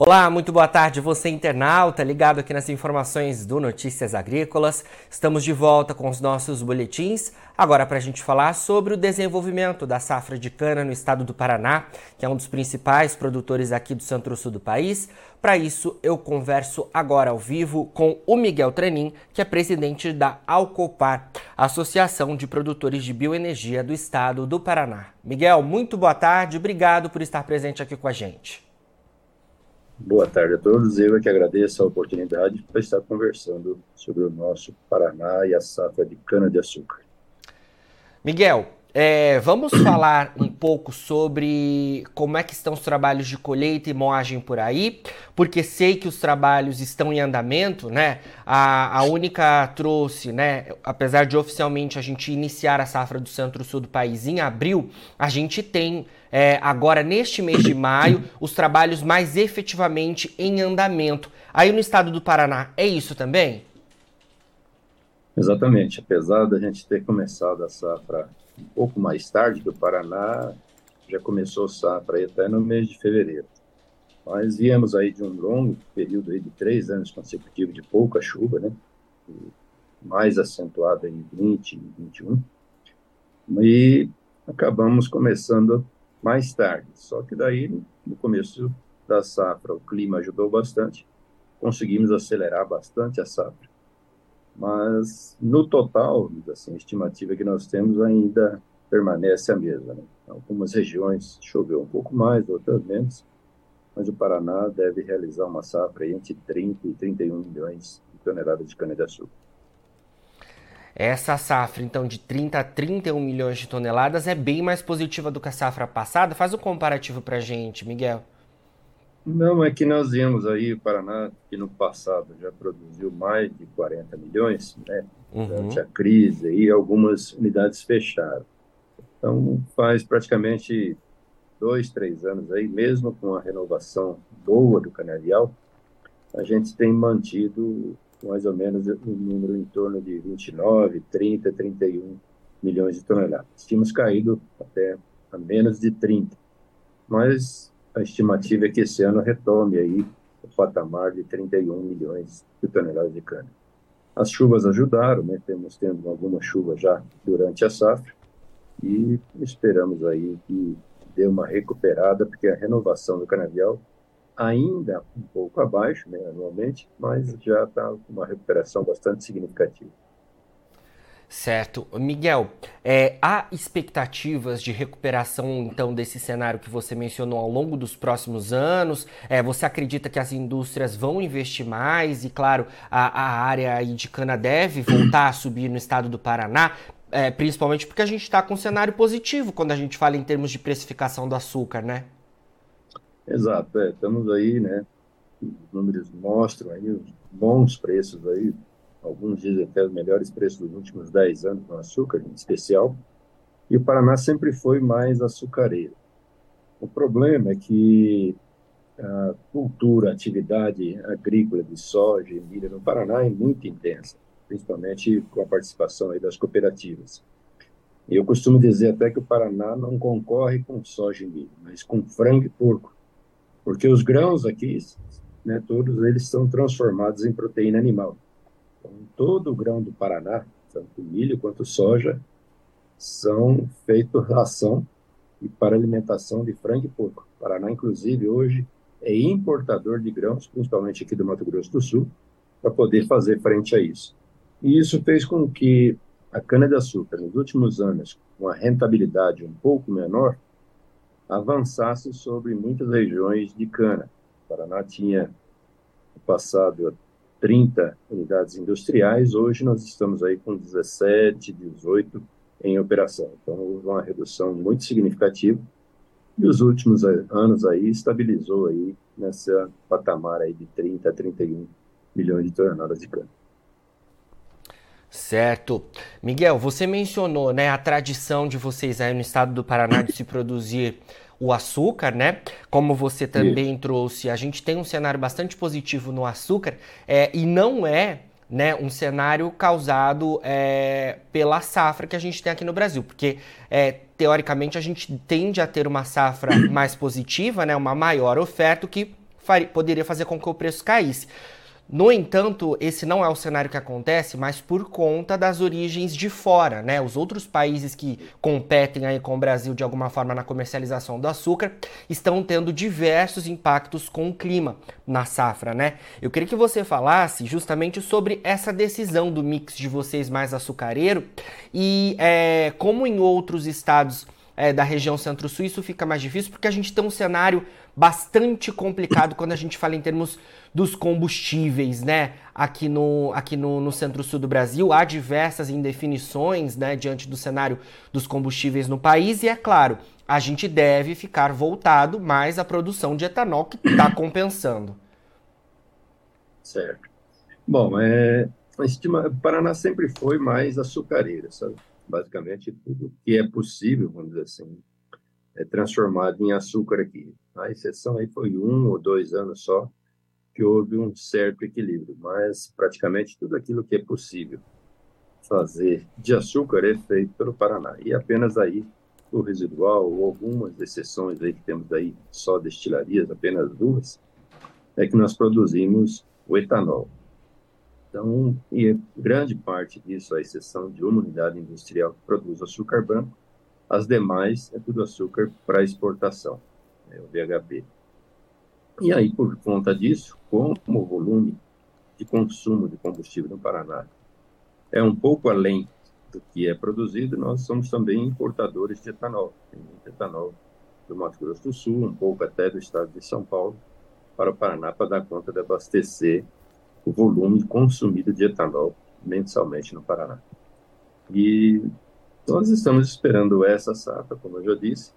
Olá, muito boa tarde, você internauta, ligado aqui nas informações do Notícias Agrícolas. Estamos de volta com os nossos boletins, agora para a gente falar sobre o desenvolvimento da safra de cana no estado do Paraná, que é um dos principais produtores aqui do centro-sul do país. Para isso, eu converso agora ao vivo com o Miguel Trenin, que é presidente da Alcopar, Associação de Produtores de Bioenergia do estado do Paraná. Miguel, muito boa tarde, obrigado por estar presente aqui com a gente. Boa tarde a todos. Eu é que agradeço a oportunidade para estar conversando sobre o nosso Paraná e a safra de cana-de-açúcar. Miguel, é, vamos falar um pouco sobre como é que estão os trabalhos de colheita e moagem por aí, porque sei que os trabalhos estão em andamento, né? A, a Única trouxe, né? Apesar de oficialmente a gente iniciar a safra do centro-sul do país em abril, a gente tem é, agora neste mês de maio os trabalhos mais efetivamente em andamento. Aí no estado do Paraná, é isso também? Exatamente. Apesar da gente ter começado a safra um pouco mais tarde que o Paraná, já começou a safra até no mês de fevereiro. Mas viemos aí de um longo período aí de três anos consecutivos de pouca chuva, né? mais acentuada em 20 e 21. E acabamos começando mais tarde. Só que daí, no começo da safra, o clima ajudou bastante, conseguimos acelerar bastante a safra. Mas, no total, assim, a estimativa que nós temos ainda permanece a mesma. Né? Algumas regiões choveu um pouco mais, outras menos, mas o Paraná deve realizar uma safra entre 30 e 31 milhões de toneladas de cana-de-açúcar. Essa safra, então, de 30 a 31 milhões de toneladas é bem mais positiva do que a safra passada. Faz um comparativo para gente, Miguel. Não, é que nós vimos aí o Paraná, que no passado já produziu mais de 40 milhões, né? Uhum. Durante a crise e algumas unidades fecharam. Então, faz praticamente dois, três anos aí, mesmo com a renovação boa do canavial, a gente tem mantido mais ou menos um número em torno de 29, 30, 31 milhões de toneladas. Tínhamos caído até a menos de 30, mas a estimativa é que esse ano retome aí o patamar de 31 milhões de toneladas de cana. As chuvas ajudaram, né? temos tendo alguma chuva já durante a safra e esperamos aí que dê uma recuperada, porque a renovação do canavial ainda um pouco abaixo, né, anualmente, mas já está com uma recuperação bastante significativa. Certo. Miguel, é, há expectativas de recuperação, então, desse cenário que você mencionou ao longo dos próximos anos? É, você acredita que as indústrias vão investir mais? E, claro, a, a área de cana deve voltar a subir no estado do Paraná? É, principalmente porque a gente está com um cenário positivo quando a gente fala em termos de precificação do açúcar, né? Exato, é, estamos aí, né? Os números mostram aí os bons preços aí, alguns dizem até os melhores preços dos últimos 10 anos no açúcar, em especial, e o Paraná sempre foi mais açucareiro. O problema é que a cultura, a atividade agrícola de soja e milho no Paraná é muito intensa, principalmente com a participação aí das cooperativas. Eu costumo dizer até que o Paraná não concorre com soja e milho, mas com frango e porco porque os grãos aqui, né, todos eles são transformados em proteína animal. Então, todo o grão do Paraná, tanto milho quanto soja, são feitos ração e para alimentação de frango e porco. O Paraná, inclusive, hoje é importador de grãos, principalmente aqui do Mato Grosso do Sul, para poder fazer frente a isso. E isso fez com que a cana-de-açúcar, nos últimos anos, com a rentabilidade um pouco menor, avançasse sobre muitas regiões de cana. O Paraná tinha passado 30 unidades industriais, hoje nós estamos aí com 17, 18 em operação. Então, houve uma redução muito significativa e os últimos anos aí estabilizou aí nessa patamar aí de 30 a 31 milhões de toneladas de cana. Certo. Miguel, você mencionou né, a tradição de vocês aí no estado do Paraná de se produzir o açúcar, né? Como você também Isso. trouxe, a gente tem um cenário bastante positivo no açúcar é, e não é né, um cenário causado é, pela safra que a gente tem aqui no Brasil, porque é, teoricamente a gente tende a ter uma safra mais positiva, né, uma maior oferta, que poderia fazer com que o preço caísse. No entanto, esse não é o cenário que acontece, mas por conta das origens de fora, né? Os outros países que competem aí com o Brasil de alguma forma na comercialização do açúcar estão tendo diversos impactos com o clima na safra, né? Eu queria que você falasse justamente sobre essa decisão do mix de vocês mais açucareiro e é, como em outros estados é, da região centro-sul isso fica mais difícil porque a gente tem um cenário bastante complicado quando a gente fala em termos dos combustíveis, né? Aqui no, aqui no, no centro-sul do Brasil há diversas indefinições, né, diante do cenário dos combustíveis no país e é claro, a gente deve ficar voltado mais à produção de etanol que está compensando. Certo. Bom, é, a Paraná sempre foi mais açucareira, sabe? Basicamente tudo que é possível, vamos dizer assim, é transformado em açúcar aqui. A exceção aí foi um ou dois anos só, que houve um certo equilíbrio, mas praticamente tudo aquilo que é possível fazer de açúcar é feito pelo Paraná. E apenas aí o residual, ou algumas exceções aí que temos aí, só destilarias, apenas duas, é que nós produzimos o etanol. Então, e grande parte disso, a exceção de uma unidade industrial que produz açúcar branco, as demais é tudo açúcar para exportação, é o VHP. E aí, por conta disso, como o volume de consumo de combustível no Paraná é um pouco além do que é produzido, nós somos também importadores de etanol. Tem muito etanol do Mato Grosso do Sul, um pouco até do estado de São Paulo, para o Paraná, para dar conta de abastecer o volume consumido de etanol mensalmente no Paraná. E nós estamos esperando essa safra, como eu já disse,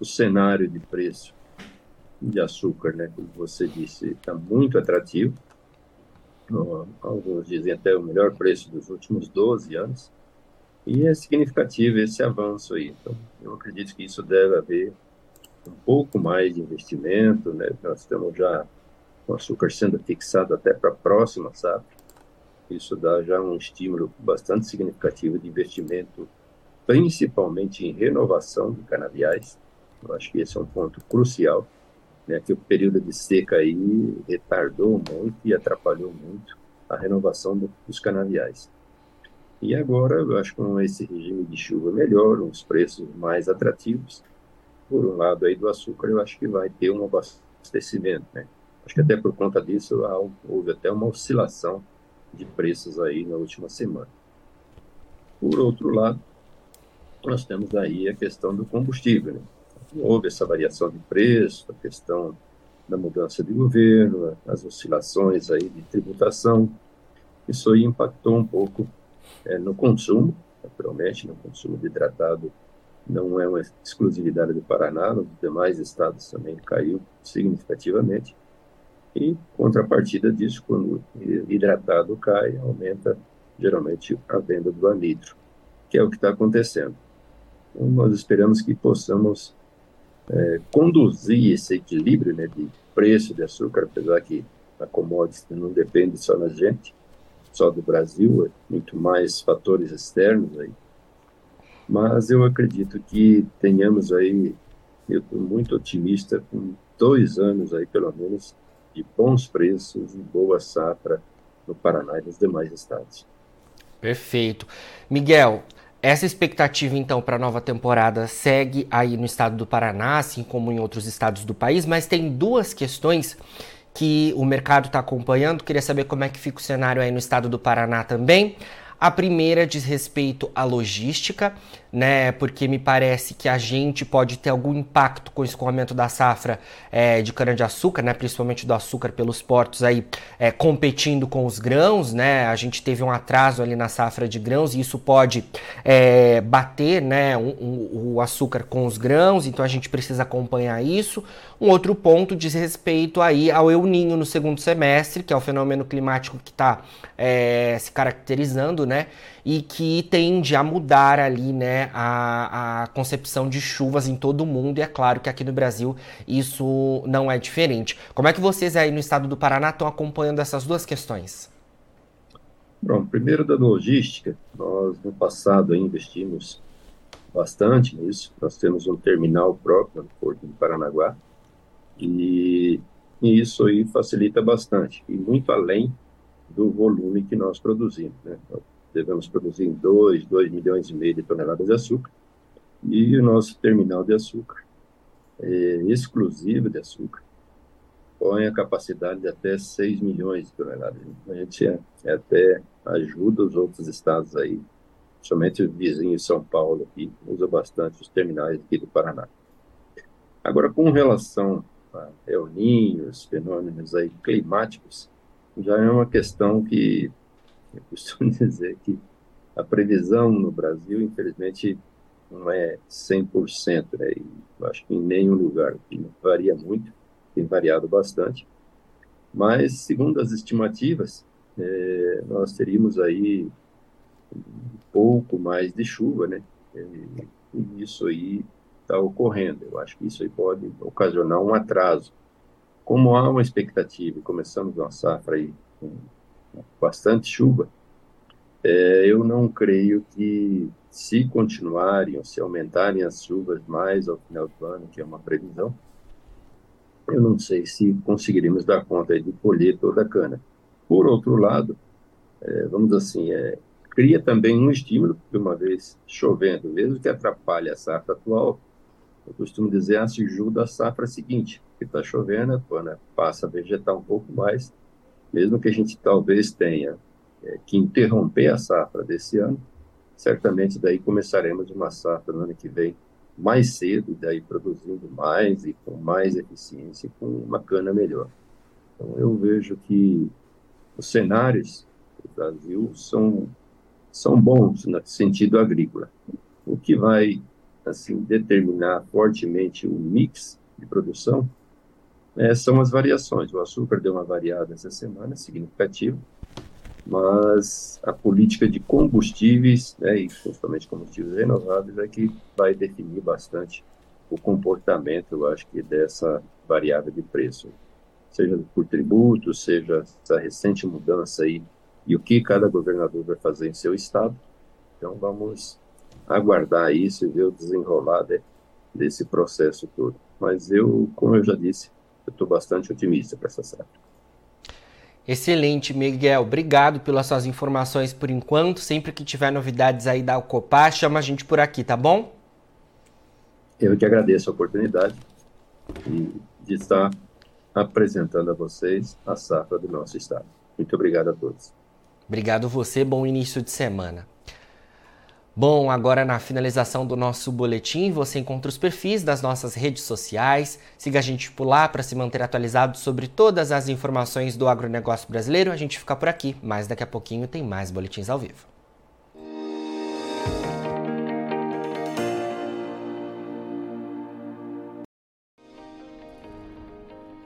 o cenário de preço de açúcar, né, como você disse, está muito atrativo. Alguns dizem até o melhor preço dos últimos 12 anos. E é significativo esse avanço aí. Então, eu acredito que isso deve haver um pouco mais de investimento, né? Nós estamos já o açúcar sendo fixado até para a próxima safra. Isso dá já um estímulo bastante significativo de investimento, principalmente em renovação de canaviais. Eu acho que esse é um ponto crucial né, que o período de seca aí retardou muito e atrapalhou muito a renovação do, dos canaviais. E agora, eu acho que com esse regime de chuva melhor, uns preços mais atrativos, por um lado aí do açúcar, eu acho que vai ter um abastecimento, né? Acho que até por conta disso houve até uma oscilação de preços aí na última semana. Por outro lado, nós temos aí a questão do combustível, né? houve essa variação de preço, a questão da mudança de governo, as oscilações aí de tributação, isso aí impactou um pouco é, no consumo, naturalmente, no consumo de hidratado não é uma exclusividade do Paraná, nos demais estados também caiu significativamente. E, contrapartida disso, quando hidratado cai, aumenta geralmente a venda do anidro, que é o que está acontecendo. Então, nós esperamos que possamos é, conduzir esse equilíbrio né, de preço de açúcar, apesar que a commodity não depende só da gente, só do Brasil, é muito mais fatores externos aí. Mas eu acredito que tenhamos aí, eu estou muito otimista, com dois anos aí, pelo menos, de bons preços e boa safra no Paraná e nos demais estados. Perfeito. Miguel, essa expectativa, então, para a nova temporada segue aí no estado do Paraná, assim como em outros estados do país, mas tem duas questões que o mercado está acompanhando. Queria saber como é que fica o cenário aí no estado do Paraná também. A primeira diz respeito à logística, né? Porque me parece que a gente pode ter algum impacto com o escoamento da safra é, de cana-de-açúcar, né? Principalmente do açúcar pelos portos aí é, competindo com os grãos, né? A gente teve um atraso ali na safra de grãos e isso pode é, bater, né? Um, um, o açúcar com os grãos, então a gente precisa acompanhar isso. Um outro ponto diz respeito aí ao El Ninho no segundo semestre, que é o fenômeno climático que está é, se caracterizando, né? E que tende a mudar ali, né, a, a concepção de chuvas em todo o mundo. E é claro que aqui no Brasil isso não é diferente. Como é que vocês aí no estado do Paraná estão acompanhando essas duas questões? Bom, primeiro da logística, nós no passado investimos bastante nisso. Nós temos um terminal próprio no Porto de Paranaguá e e isso aí facilita bastante, e muito além do volume que nós produzimos. Né? Devemos produzir em 2, 2 milhões e meio de toneladas de açúcar, e o nosso terminal de açúcar, é, exclusivo de açúcar, põe a capacidade de até 6 milhões de toneladas. A gente é, até ajuda os outros estados aí, somente o vizinho São Paulo aqui, usa bastante os terminais aqui do Paraná. Agora, com relação a El Ninho, os fenômenos aí climáticos, já é uma questão que eu costumo dizer que a previsão no Brasil, infelizmente, não é 100%, né? Eu acho que em nenhum lugar, varia muito, tem variado bastante. Mas, segundo as estimativas, é, nós teríamos aí um pouco mais de chuva, né? E, e isso aí está ocorrendo. Eu acho que isso aí pode ocasionar um atraso. Como há uma expectativa, começamos uma safra aí com bastante chuva, é, eu não creio que se continuarem ou se aumentarem as chuvas mais ao final do ano, que é uma previsão, eu não sei se conseguiremos dar conta de colher toda a cana. Por outro lado, é, vamos assim, é, cria também um estímulo, porque uma vez chovendo, mesmo que atrapalhe a safra atual, eu costumo dizer, ah, ajuda a safra seguinte, porque está chovendo, a cana passa a vegetar um pouco mais, mesmo que a gente talvez tenha é, que interromper a safra desse ano, certamente daí começaremos uma safra no ano que vem mais cedo, e daí produzindo mais e com mais eficiência, com uma cana melhor. Então eu vejo que os cenários do Brasil são são bons no sentido agrícola. O que vai assim determinar fortemente o mix de produção é, são as variações. O açúcar deu uma variada essa semana significativa, mas a política de combustíveis, né, e principalmente combustíveis renováveis, é que vai definir bastante o comportamento, eu acho que, dessa variável de preço, seja por tributo, seja essa recente mudança aí, e o que cada governador vai fazer em seu estado. Então, vamos aguardar isso e ver o desenrolar de, desse processo todo. Mas eu, como eu já disse, eu estou bastante otimista para essa safra. Excelente, Miguel. Obrigado pelas suas informações por enquanto. Sempre que tiver novidades aí da Alcopar, chama a gente por aqui, tá bom? Eu que agradeço a oportunidade de estar apresentando a vocês a safra do nosso estado. Muito obrigado a todos. Obrigado você, bom início de semana. Bom, agora na finalização do nosso boletim, você encontra os perfis das nossas redes sociais. Siga a gente por lá para se manter atualizado sobre todas as informações do agronegócio brasileiro. A gente fica por aqui, mas daqui a pouquinho tem mais boletins ao vivo.